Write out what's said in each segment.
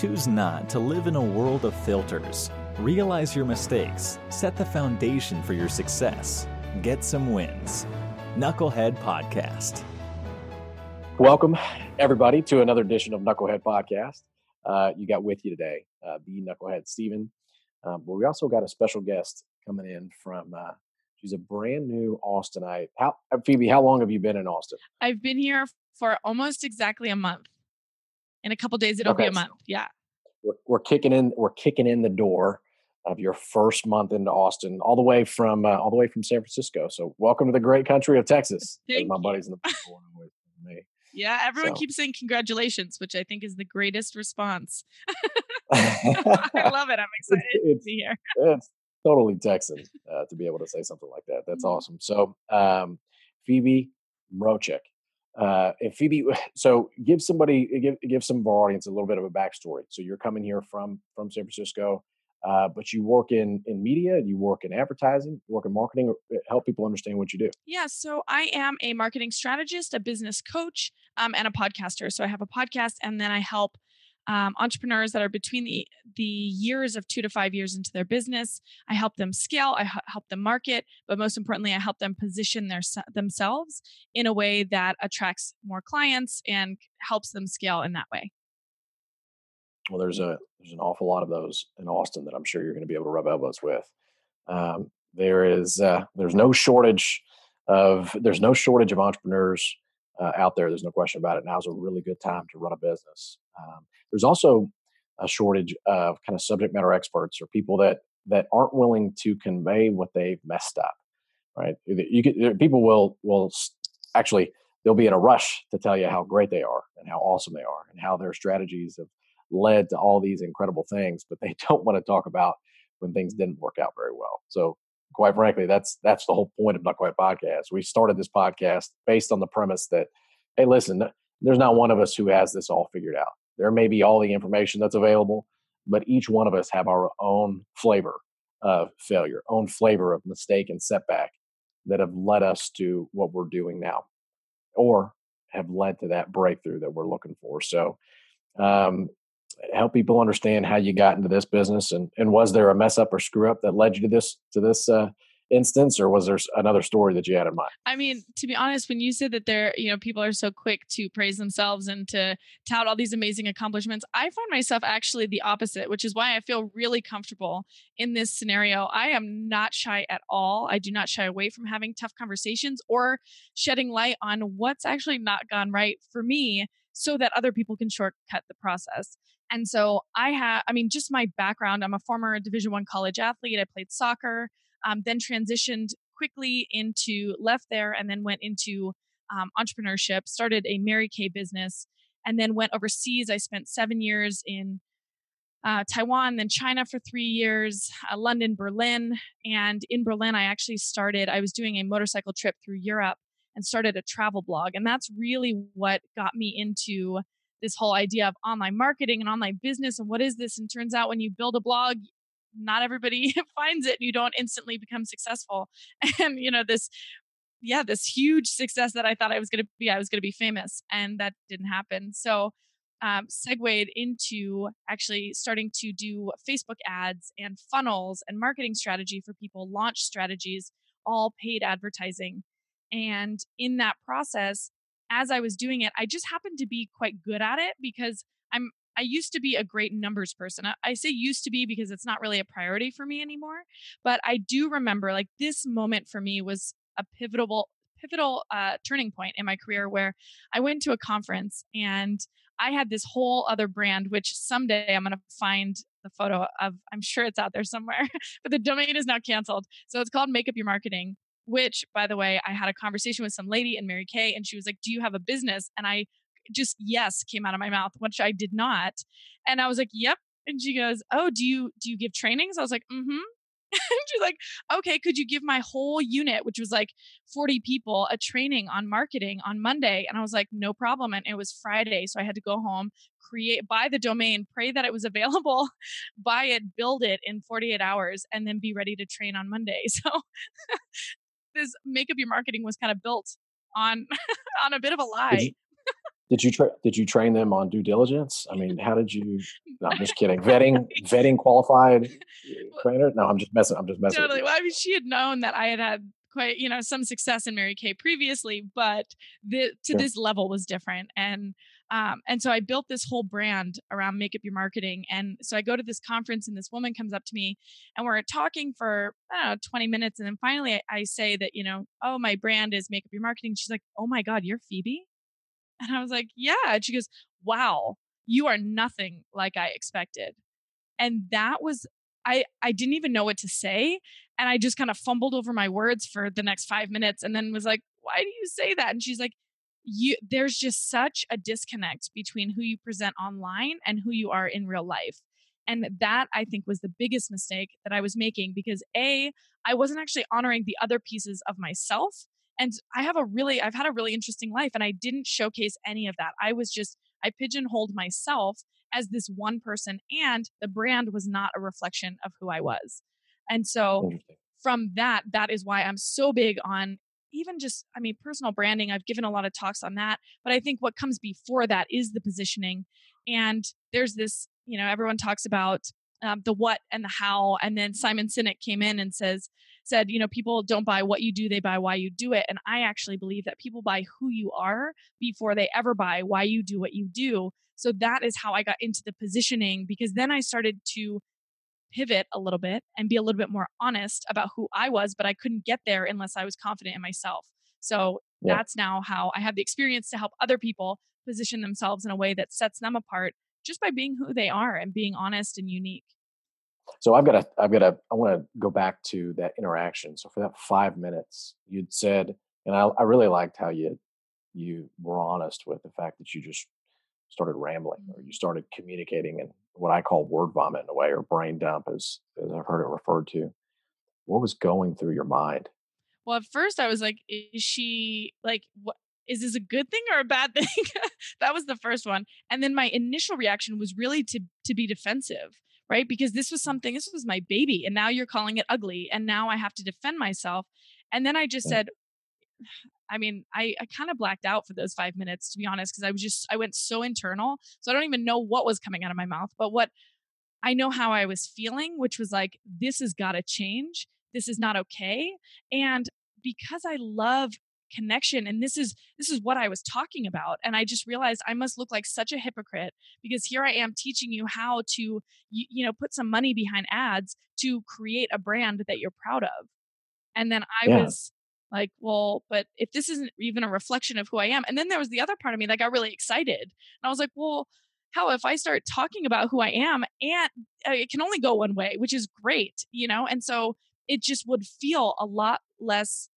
Choose not to live in a world of filters. Realize your mistakes, set the foundation for your success, get some wins. Knucklehead Podcast. Welcome, everybody, to another edition of Knucklehead Podcast. Uh, you got with you today uh, the Knucklehead Steven, um, but we also got a special guest coming in from. Uh, she's a brand new Austinite. How Phoebe? How long have you been in Austin? I've been here for almost exactly a month. In a couple days, it'll okay, be a month. Yeah. We're, we're kicking in. We're kicking in the door of your first month into Austin, all the way from uh, all the way from San Francisco. So welcome to the great country of Texas. Thank my buddies in the me. Yeah, everyone so. keeps saying congratulations, which I think is the greatest response. I love it. I'm excited it's, to be here. it's totally Texan uh, to be able to say something like that. That's mm-hmm. awesome. So, um, Phoebe Mroczek. Uh, and Phoebe, so give somebody, give give some of our audience a little bit of a backstory. So you're coming here from from San Francisco. Uh, but you work in in media, and you work in advertising, work in marketing. Uh, help people understand what you do. Yeah, so I am a marketing strategist, a business coach, um, and a podcaster. So I have a podcast, and then I help um, entrepreneurs that are between the the years of two to five years into their business. I help them scale. I h- help them market, but most importantly, I help them position their themselves in a way that attracts more clients and helps them scale in that way well, there's a there's an awful lot of those in Austin that I'm sure you're going to be able to rub elbows with. Um, there is uh, there's no shortage of there's no shortage of entrepreneurs uh, out there. There's no question about it. Now's a really good time to run a business. Um, there's also a shortage of kind of subject matter experts or people that that aren't willing to convey what they've messed up. Right? You could, people will will actually they'll be in a rush to tell you how great they are and how awesome they are and how their strategies have led to all these incredible things, but they don't want to talk about when things didn't work out very well. So quite frankly, that's that's the whole point of Knucklehead Podcast. We started this podcast based on the premise that, hey, listen, there's not one of us who has this all figured out. There may be all the information that's available, but each one of us have our own flavor of failure, own flavor of mistake and setback that have led us to what we're doing now, or have led to that breakthrough that we're looking for. So, um, help people understand how you got into this business and and was there a mess up or screw up that led you to this to this uh, instance or was there another story that you had in mind? I mean to be honest when you said that there you know people are so quick to praise themselves and to tout all these amazing accomplishments i find myself actually the opposite which is why i feel really comfortable in this scenario. I am not shy at all. I do not shy away from having tough conversations or shedding light on what's actually not gone right for me so that other people can shortcut the process and so I have, I mean, just my background. I'm a former Division One college athlete. I played soccer, um, then transitioned quickly into left there, and then went into um, entrepreneurship. Started a Mary Kay business, and then went overseas. I spent seven years in uh, Taiwan, then China for three years, uh, London, Berlin, and in Berlin, I actually started. I was doing a motorcycle trip through Europe and started a travel blog, and that's really what got me into this whole idea of online marketing and online business and what is this? And turns out when you build a blog not everybody finds it and you don't instantly become successful. And you know this yeah this huge success that i thought i was going to be i was going to be famous and that didn't happen. So um, segued into actually starting to do facebook ads and funnels and marketing strategy for people launch strategies all paid advertising. And in that process as I was doing it, I just happened to be quite good at it because I'm I used to be a great numbers person. I say used to be because it's not really a priority for me anymore, but I do remember like this moment for me was a pivotal pivotal uh, turning point in my career where I went to a conference and I had this whole other brand, which someday I'm going to find the photo of. I'm sure it's out there somewhere, but the domain is now canceled. So it's called Make Up Your Marketing which by the way i had a conversation with some lady in mary kay and she was like do you have a business? And i just yes came out of my mouth which i did not. And i was like yep. And she goes oh do you do you give trainings? I was like mm-hmm. And she's like okay could you give my whole unit which was like 40 people a training on marketing on monday? And i was like no problem. And it was friday so i had to go home create buy the domain pray that it was available buy it build it in 48 hours and then be ready to train on monday. So this make up your marketing was kind of built on on a bit of a lie. Did you, did you tra- did you train them on due diligence? I mean, how did you? No, I'm just kidding. Vetting vetting qualified eh, trainer. No, I'm just messing. I'm just messing. Totally. Well, I mean, she had known that I had had quite you know some success in Mary Kay previously, but the to sure. this level was different. And um, and so I built this whole brand around make up your marketing. And so I go to this conference and this woman comes up to me and we're talking for, I don't know, 20 minutes. And then finally I, I say that, you know, oh, my brand is make up your marketing. She's like, oh my God, you're Phoebe? And I was like, yeah. And she goes, wow, you are nothing like I expected. And that was, I, I didn't even know what to say. And I just kind of fumbled over my words for the next five minutes and then was like, why do you say that? And she's like, you there's just such a disconnect between who you present online and who you are in real life. And that I think was the biggest mistake that I was making because A, I wasn't actually honoring the other pieces of myself and i have a really i've had a really interesting life and i didn't showcase any of that. I was just i pigeonholed myself as this one person and the brand was not a reflection of who i was. And so from that that is why i'm so big on even just i mean personal branding i've given a lot of talks on that but i think what comes before that is the positioning and there's this you know everyone talks about um, the what and the how and then simon sinek came in and says said, you know, people don't buy what you do, they buy why you do it. And I actually believe that people buy who you are before they ever buy why you do what you do. So that is how I got into the positioning because then I started to pivot a little bit and be a little bit more honest about who I was, but I couldn't get there unless I was confident in myself. So yeah. that's now how I have the experience to help other people position themselves in a way that sets them apart just by being who they are and being honest and unique. So I've got to, I've got to, I want to go back to that interaction. So for that five minutes, you'd said, and I, I really liked how you, you were honest with the fact that you just started rambling or you mm-hmm. started communicating in what I call word vomit in a way, or brain dump, as, as I've heard it referred to. What was going through your mind? Well, at first I was like, is she like, what? Is this a good thing or a bad thing? that was the first one. And then my initial reaction was really to to be defensive right? Because this was something, this was my baby, and now you're calling it ugly, and now I have to defend myself. And then I just said, I mean, I, I kind of blacked out for those five minutes, to be honest, because I was just, I went so internal. So I don't even know what was coming out of my mouth, but what I know how I was feeling, which was like, this has got to change. This is not okay. And because I love connection and this is this is what i was talking about and i just realized i must look like such a hypocrite because here i am teaching you how to you, you know put some money behind ads to create a brand that you're proud of and then i yeah. was like well but if this isn't even a reflection of who i am and then there was the other part of me that got really excited and i was like well how if i start talking about who i am and uh, it can only go one way which is great you know and so it just would feel a lot less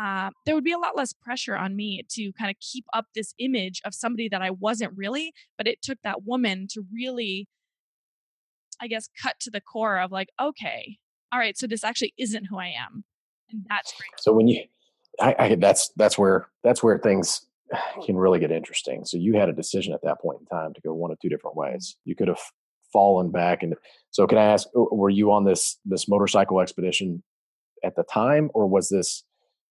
uh, there would be a lot less pressure on me to kind of keep up this image of somebody that I wasn't really. But it took that woman to really, I guess, cut to the core of like, okay, all right, so this actually isn't who I am, and that's great. So when you, I, I that's that's where that's where things can really get interesting. So you had a decision at that point in time to go one of two different mm-hmm. ways. You could have fallen back and so can i ask were you on this this motorcycle expedition at the time or was this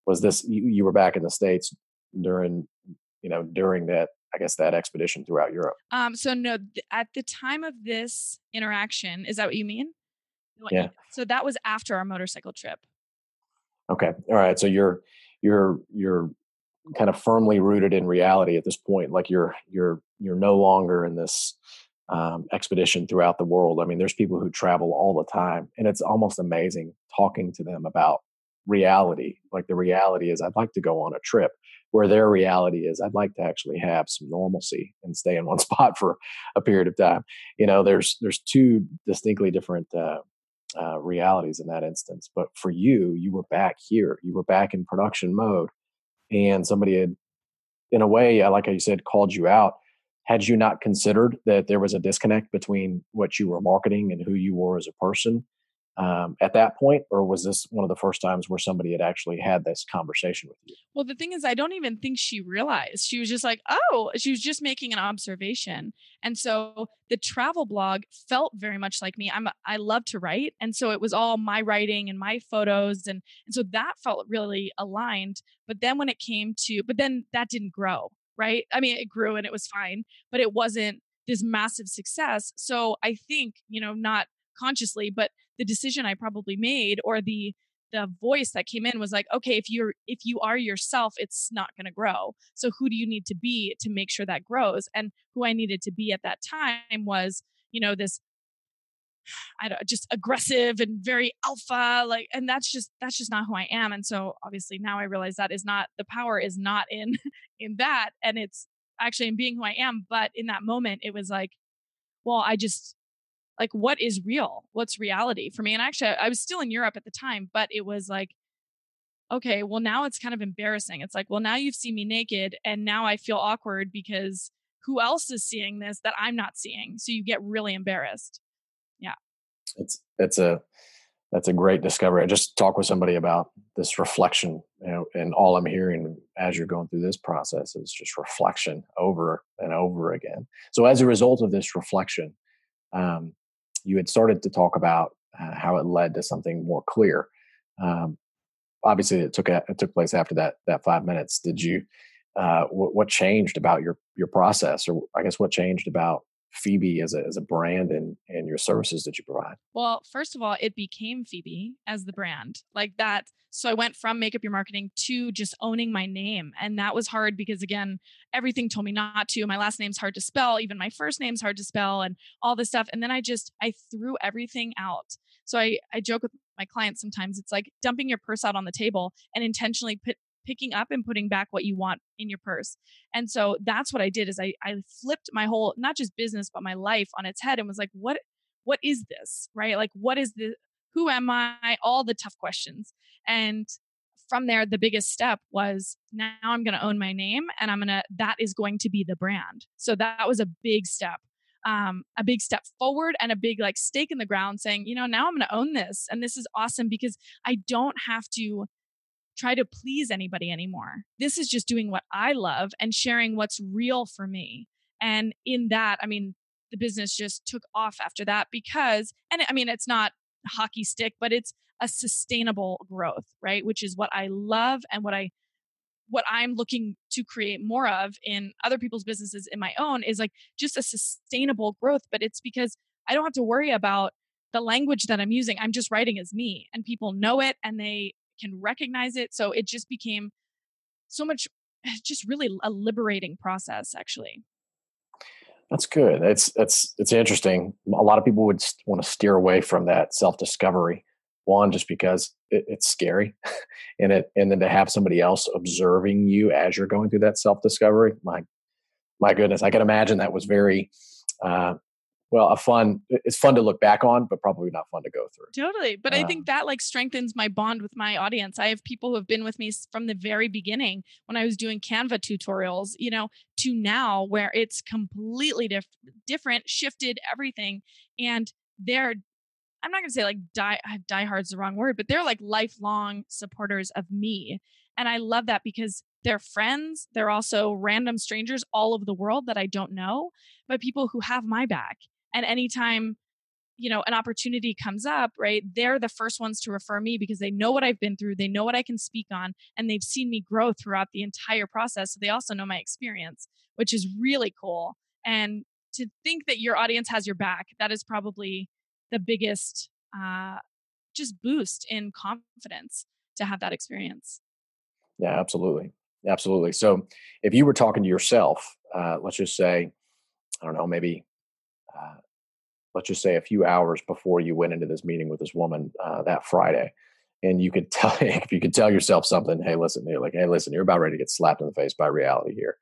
was this you, you were back in the states during you know during that I guess that expedition throughout Europe. Um, so no, th- at the time of this interaction, is that what you mean? Yeah. So that was after our motorcycle trip. Okay. All right. So you're you're you're kind of firmly rooted in reality at this point. Like you're you're you're no longer in this um, expedition throughout the world. I mean, there's people who travel all the time, and it's almost amazing talking to them about reality. Like the reality is, I'd like to go on a trip. Where their reality is, I'd like to actually have some normalcy and stay in one spot for a period of time. You know, there's there's two distinctly different uh, uh, realities in that instance. But for you, you were back here. You were back in production mode, and somebody had, in a way, like I said, called you out. Had you not considered that there was a disconnect between what you were marketing and who you were as a person? Um, at that point, or was this one of the first times where somebody had actually had this conversation with you? Well, the thing is, I don't even think she realized. She was just like, oh, she was just making an observation. And so the travel blog felt very much like me. I'm I love to write, and so it was all my writing and my photos, and and so that felt really aligned. But then when it came to, but then that didn't grow right? I mean, it grew and it was fine, but it wasn't this massive success. So I think, you know, not consciously, but the decision I probably made or the the voice that came in was like okay if you're if you are yourself it's not going to grow. So who do you need to be to make sure that grows? And who i needed to be at that time was you know this i don't just aggressive and very alpha like and that's just that's just not who i am. And so obviously now i realize that is not the power is not in in that. And it's actually in being who i am but in that moment it was like well i just like what is real? What's reality for me? And actually i was still in europe at the time but it was like okay well now it's kind of embarrassing. It's like well now you've seen me naked and now i feel awkward because who else is seeing this that i'm not seeing? So you get really embarrassed. Yeah. It's it's a that's a great discovery. I just talked with somebody about this reflection you know and all i'm hearing as you're going through this process is just reflection over and over again. So as a result of this reflection um, you had started to talk about uh, how it led to something more clear. Um, obviously, it took a, it took place after that that five minutes. Did you? Uh, what, what changed about your your process, or I guess what changed about Phoebe as a as a brand and and your services that you provide? Well, first of all, it became Phoebe as the brand. Like that so I went from Make Up Your Marketing to just owning my name. And that was hard because, again, everything told me not to. My last name's hard to spell. Even my first name's hard to spell and all this stuff. And then I just, I threw everything out. So I, I joke with my clients sometimes. It's like dumping your purse out on the table and intentionally put, picking up and putting back what you want in your purse. And so that's what I did is I, I flipped my whole, not just business, but my life on its head and was like, what, what is this? Right? Like, what is the, who am I? All the tough questions. And from there, the biggest step was now I'm going to own my name and I'm going to, that is going to be the brand. So that was a big step. Um, a big step forward and a big like stake in the ground saying, you know, now I'm going to own this. And this is awesome because I don't have to try to please anybody anymore. This is just doing what I love and sharing what's real for me. And in that, I mean, the business just took off after that because, and I mean, it's not hockey stick, but it's a sustainable growth, right? Which is what I love and what I what I'm looking to create more of in other people's businesses in my own is like just a sustainable growth, but it's because I don't have to worry about the language that I'm using. I'm just writing as me and people know it and they can recognize it. So it just became so much just really a liberating process actually. That's good. It's it's it's interesting. A lot of people would want to steer away from that self discovery. One, just because it, it's scary, and it and then to have somebody else observing you as you're going through that self discovery. My my goodness, I can imagine that was very uh, well a fun it's fun to look back on but probably not fun to go through. Totally but um, i think um that like strengthens my bond with my audience. I have people who have been with me from the very beginning when i was doing canva tutorials you know to now where it's completely diff- different shifted everything and they're i'm not going to say like die die hard's the wrong word but they're like lifelong supporters of me and i love that because they're friends they're also random strangers all over the world that i don't know but people who have my back and anytime, you know, an opportunity comes up, right, they're the first ones to refer me because they know what I've been through, they know what I can speak on, and they've seen me grow throughout the entire process. So they also know my experience, which is really cool. And to think that your audience has your back, that is probably the biggest uh, just boost in confidence to have that experience. Yeah, absolutely. Absolutely. So if you were talking to yourself, uh, let's just say, I don't know, maybe uh, let's just say a few hours before you went into this meeting with this woman uh, that Friday, and you could tell if you could tell yourself something, hey, listen, you're like, hey, listen, you're about ready to get slapped in the face by reality here.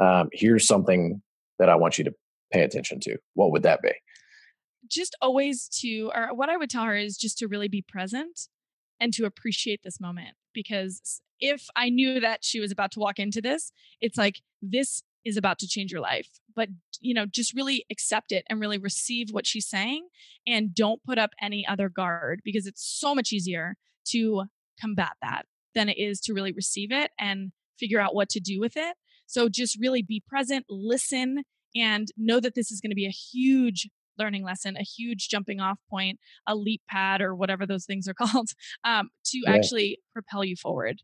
Um, here's something that I want you to pay attention to. What would that be? Just always to, or what I would tell her is just to really be present and to appreciate this moment. Because if I knew that she was about to walk into this, it's like, this is about to change your life but you know just really accept it and really receive what she's saying and don't put up any other guard because it's so much easier to combat that than it is to really receive it and figure out what to do with it so just really be present listen and know that this is going to be a huge learning lesson a huge jumping off point a leap pad or whatever those things are called um, to yeah. actually propel you forward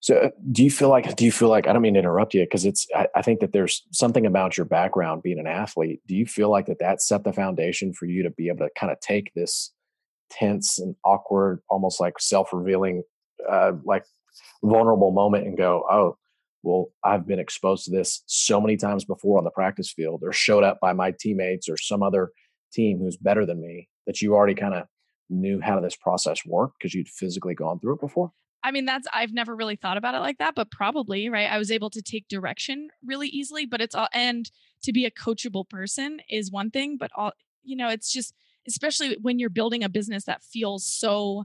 So, uh, do you feel like do you feel like I don't mean to interrupt you because it's I, I, think that there's something about your background being an athlete. Do you feel like that that set the foundation for you to be able to kind of take this tense and awkward, almost like self-revealing, uh, like vulnerable moment and go, oh, well, I've been exposed to this so many times before on the practice field, or showed up by my teammates or some other team who's better than me that you already kind of knew how this process worked because you'd physically gone through it before? I mean, that's I've never really thought about it like that, but probably, right? I was able to take direction really easily, but it's all and to be a coachable person is one thing, but all you know, it's just especially when you're building a business that feels so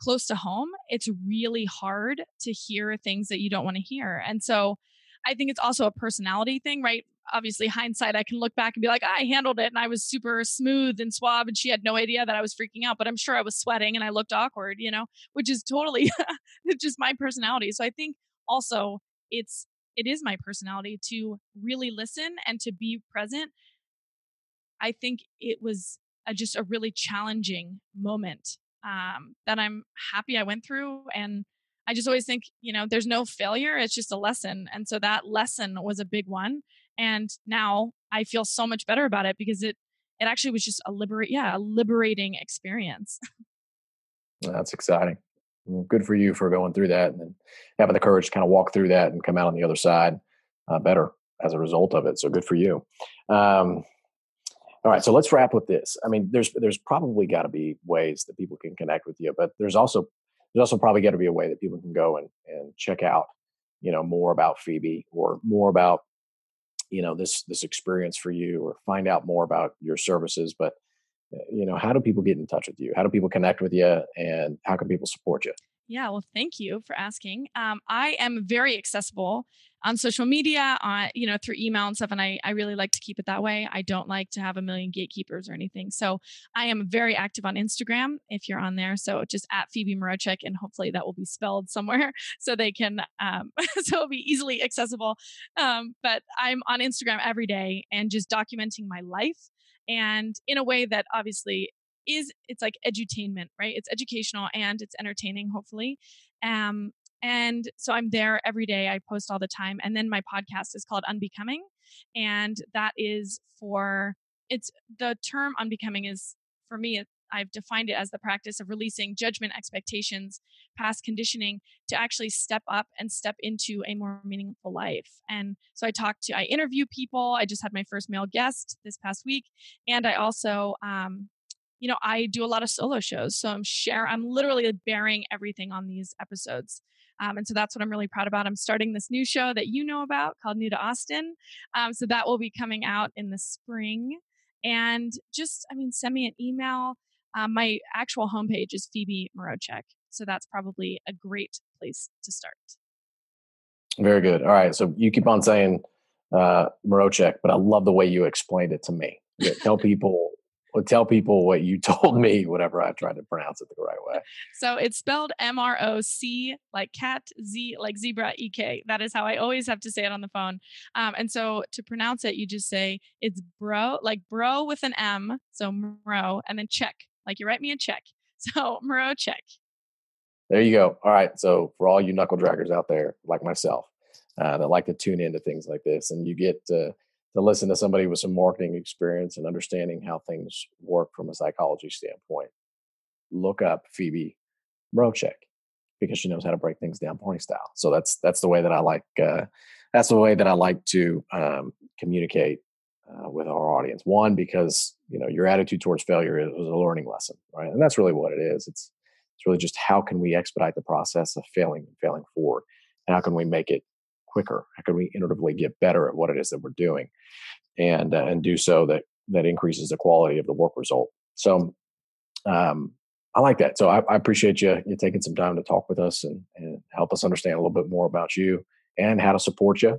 close to home, it's really hard to hear things that you don't want to hear. And so I think it's also a personality thing, right? Obviously hindsight, I can look back and be like, I handled it and I was super smooth and suave and she had no idea that I was freaking out, but I'm sure I was sweating and I looked awkward, you know, which is totally just my personality. So I think also it's it is my personality to really listen and to be present. I think it was a, just a really challenging moment um, that I'm happy I went through and I just always think, you know, there's no failure. It's just a lesson. And so that lesson was a big one and now i feel so much better about it because it it actually was just a liberate yeah a liberating experience. That's exciting. Well, good for you for going through that and having the courage to kind of walk through that and come out on the other side uh, better as a result of it so good for you. Um, all right so let's wrap with this. I mean there's there's probably got to be ways that people can connect with you but there's also there's also probably got to be a way that people can go and and check out you know more about phoebe or more about you know this this experience for you or find out more about your services but uh, you know how do people get in touch with you? How do people connect with you and how can people support you yeah, well, thank you for asking. Um, I am very accessible on social media, on you know through email and stuff, and I I really like to keep it that way. I don't like to have a million gatekeepers or anything. So I am very active on Instagram if you're on there. So just at Phoebe Mroczek, and hopefully that will be spelled somewhere so they can um, so it'll be easily accessible. Um, but I'm on Instagram every day and just documenting my life and in a way that obviously is it's like edutainment, right? It's educational and it's entertaining, hopefully. Um, and so I'm there every day. I post all the time. And then my podcast is called Unbecoming. And that is for it's the term unbecoming is for me, I've defined it as the practice of releasing judgment expectations, past conditioning to actually step up and step into a more meaningful life. And so I talk to, I interview people. I just had my first male guest this past week. And I also um, you know, I do a lot of solo shows. So I'm share I'm literally bearing everything on these episodes. Um, and so that's what I'm really proud about. I'm starting this new show that you know about called New to Austin. Um, so that will be coming out in the spring. And just, I mean, send me an email. Um, my actual homepage is Phoebe Mroczek. So that's probably a great place to start. Very good. All right. So you keep on saying uh, Mroczek, but I love the way you explained it to me. tell people well, tell people what you told me whatever I tried to pronounce it the right way. So it's spelled M R O C like cat, Z like zebra, E K. That is how I always have to say it on the phone. Um, and so to pronounce it, you just say it's bro, like bro with an M. So bro, and then check, like you write me a check. So Mro check. There you go. All right. So for all you knuckle draggers out there, like myself, uh, that like to tune into things like this, and you get to to listen to somebody with some marketing experience and understanding how things work from a psychology standpoint. Look up Phoebe Mroczek because she knows how to break things down pony style. So that's that's the way that I like. Uh, that's the way that I like to um, communicate uh, with our audience. One, because you know your attitude towards failure is, is a learning lesson, right? And that's really what it is. It's it's really just how can we expedite the process of failing and failing forward, and how can we make it quicker? How can we iteratively get better at what it is that we're doing, and uh, and do so that that increases the quality of the work result? So, um, I like that. So I, I, appreciate you you taking some time to talk with us and, and help us understand a little bit more about you and how to support you.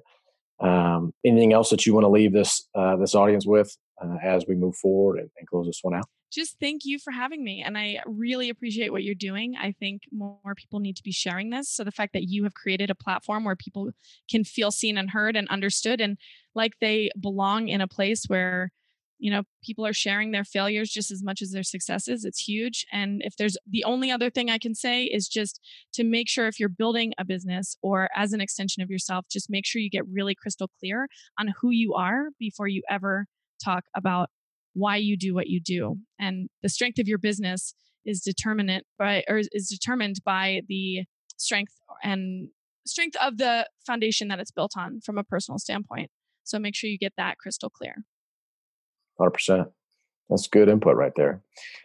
Um, anything else that you want to leave this uh, this audience with uh, as we move forward and, and close this one out? Just thank you for having me. And I really appreciate what you're doing. I think more people need to be sharing this. So the fact that you have created a platform where people can feel seen and heard and understood and like they belong in a place where you know people are sharing their failures just as much as their successes it's huge and if there's the only other thing i can say is just to make sure if you're building a business or as an extension of yourself just make sure you get really crystal clear on who you are before you ever talk about why you do what you do and the strength of your business is determinant by or is determined by the strength and strength of the foundation that it's built on from a personal standpoint so make sure you get that crystal clear 100%. That's good input right there.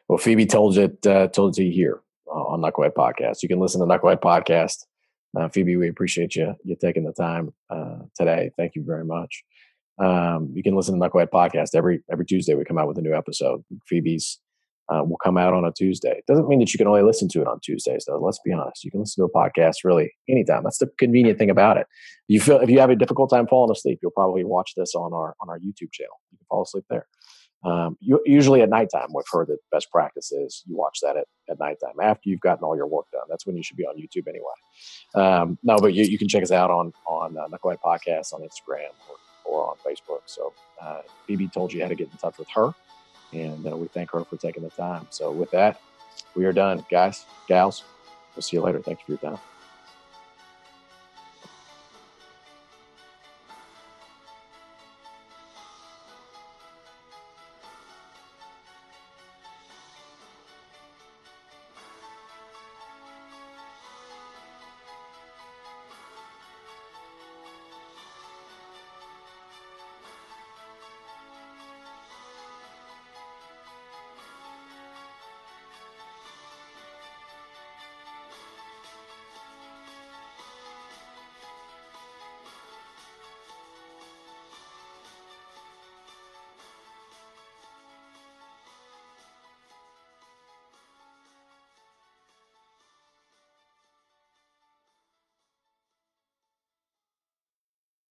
Well, Phoebe told it, uh, told it to you here uh, on Knucklehead Podcast. You can listen to Knucklehead Podcast. Uh, Phoebe, we appreciate you you taking the time uh, today. Thank you very much. Um, you can listen to Knucklehead Podcast every every Tuesday. We come out with a new episode. Phoebe's uh, will come out on a Tuesday. Doesn't mean that you can only listen to it on Tuesdays, though. Let's be honest. You can listen to a podcast really anytime. That's the convenient thing about it. You feel if you have a difficult time falling asleep, you'll probably watch this on our on our YouTube channel. You can fall asleep there. Um, you, usually at nighttime, we've heard that best practice is you watch that at, at nighttime after you've gotten all your work done. That's when you should be on YouTube anyway. Um, no, but you, you can check us out on on uh, Knucklehead Podcast on Instagram or, or on Facebook. So uh, Phoebe told you how to get in touch with her, and uh, we thank her for taking the time. So with that, we are done, guys, gals. We'll see you later. Thank you for your time.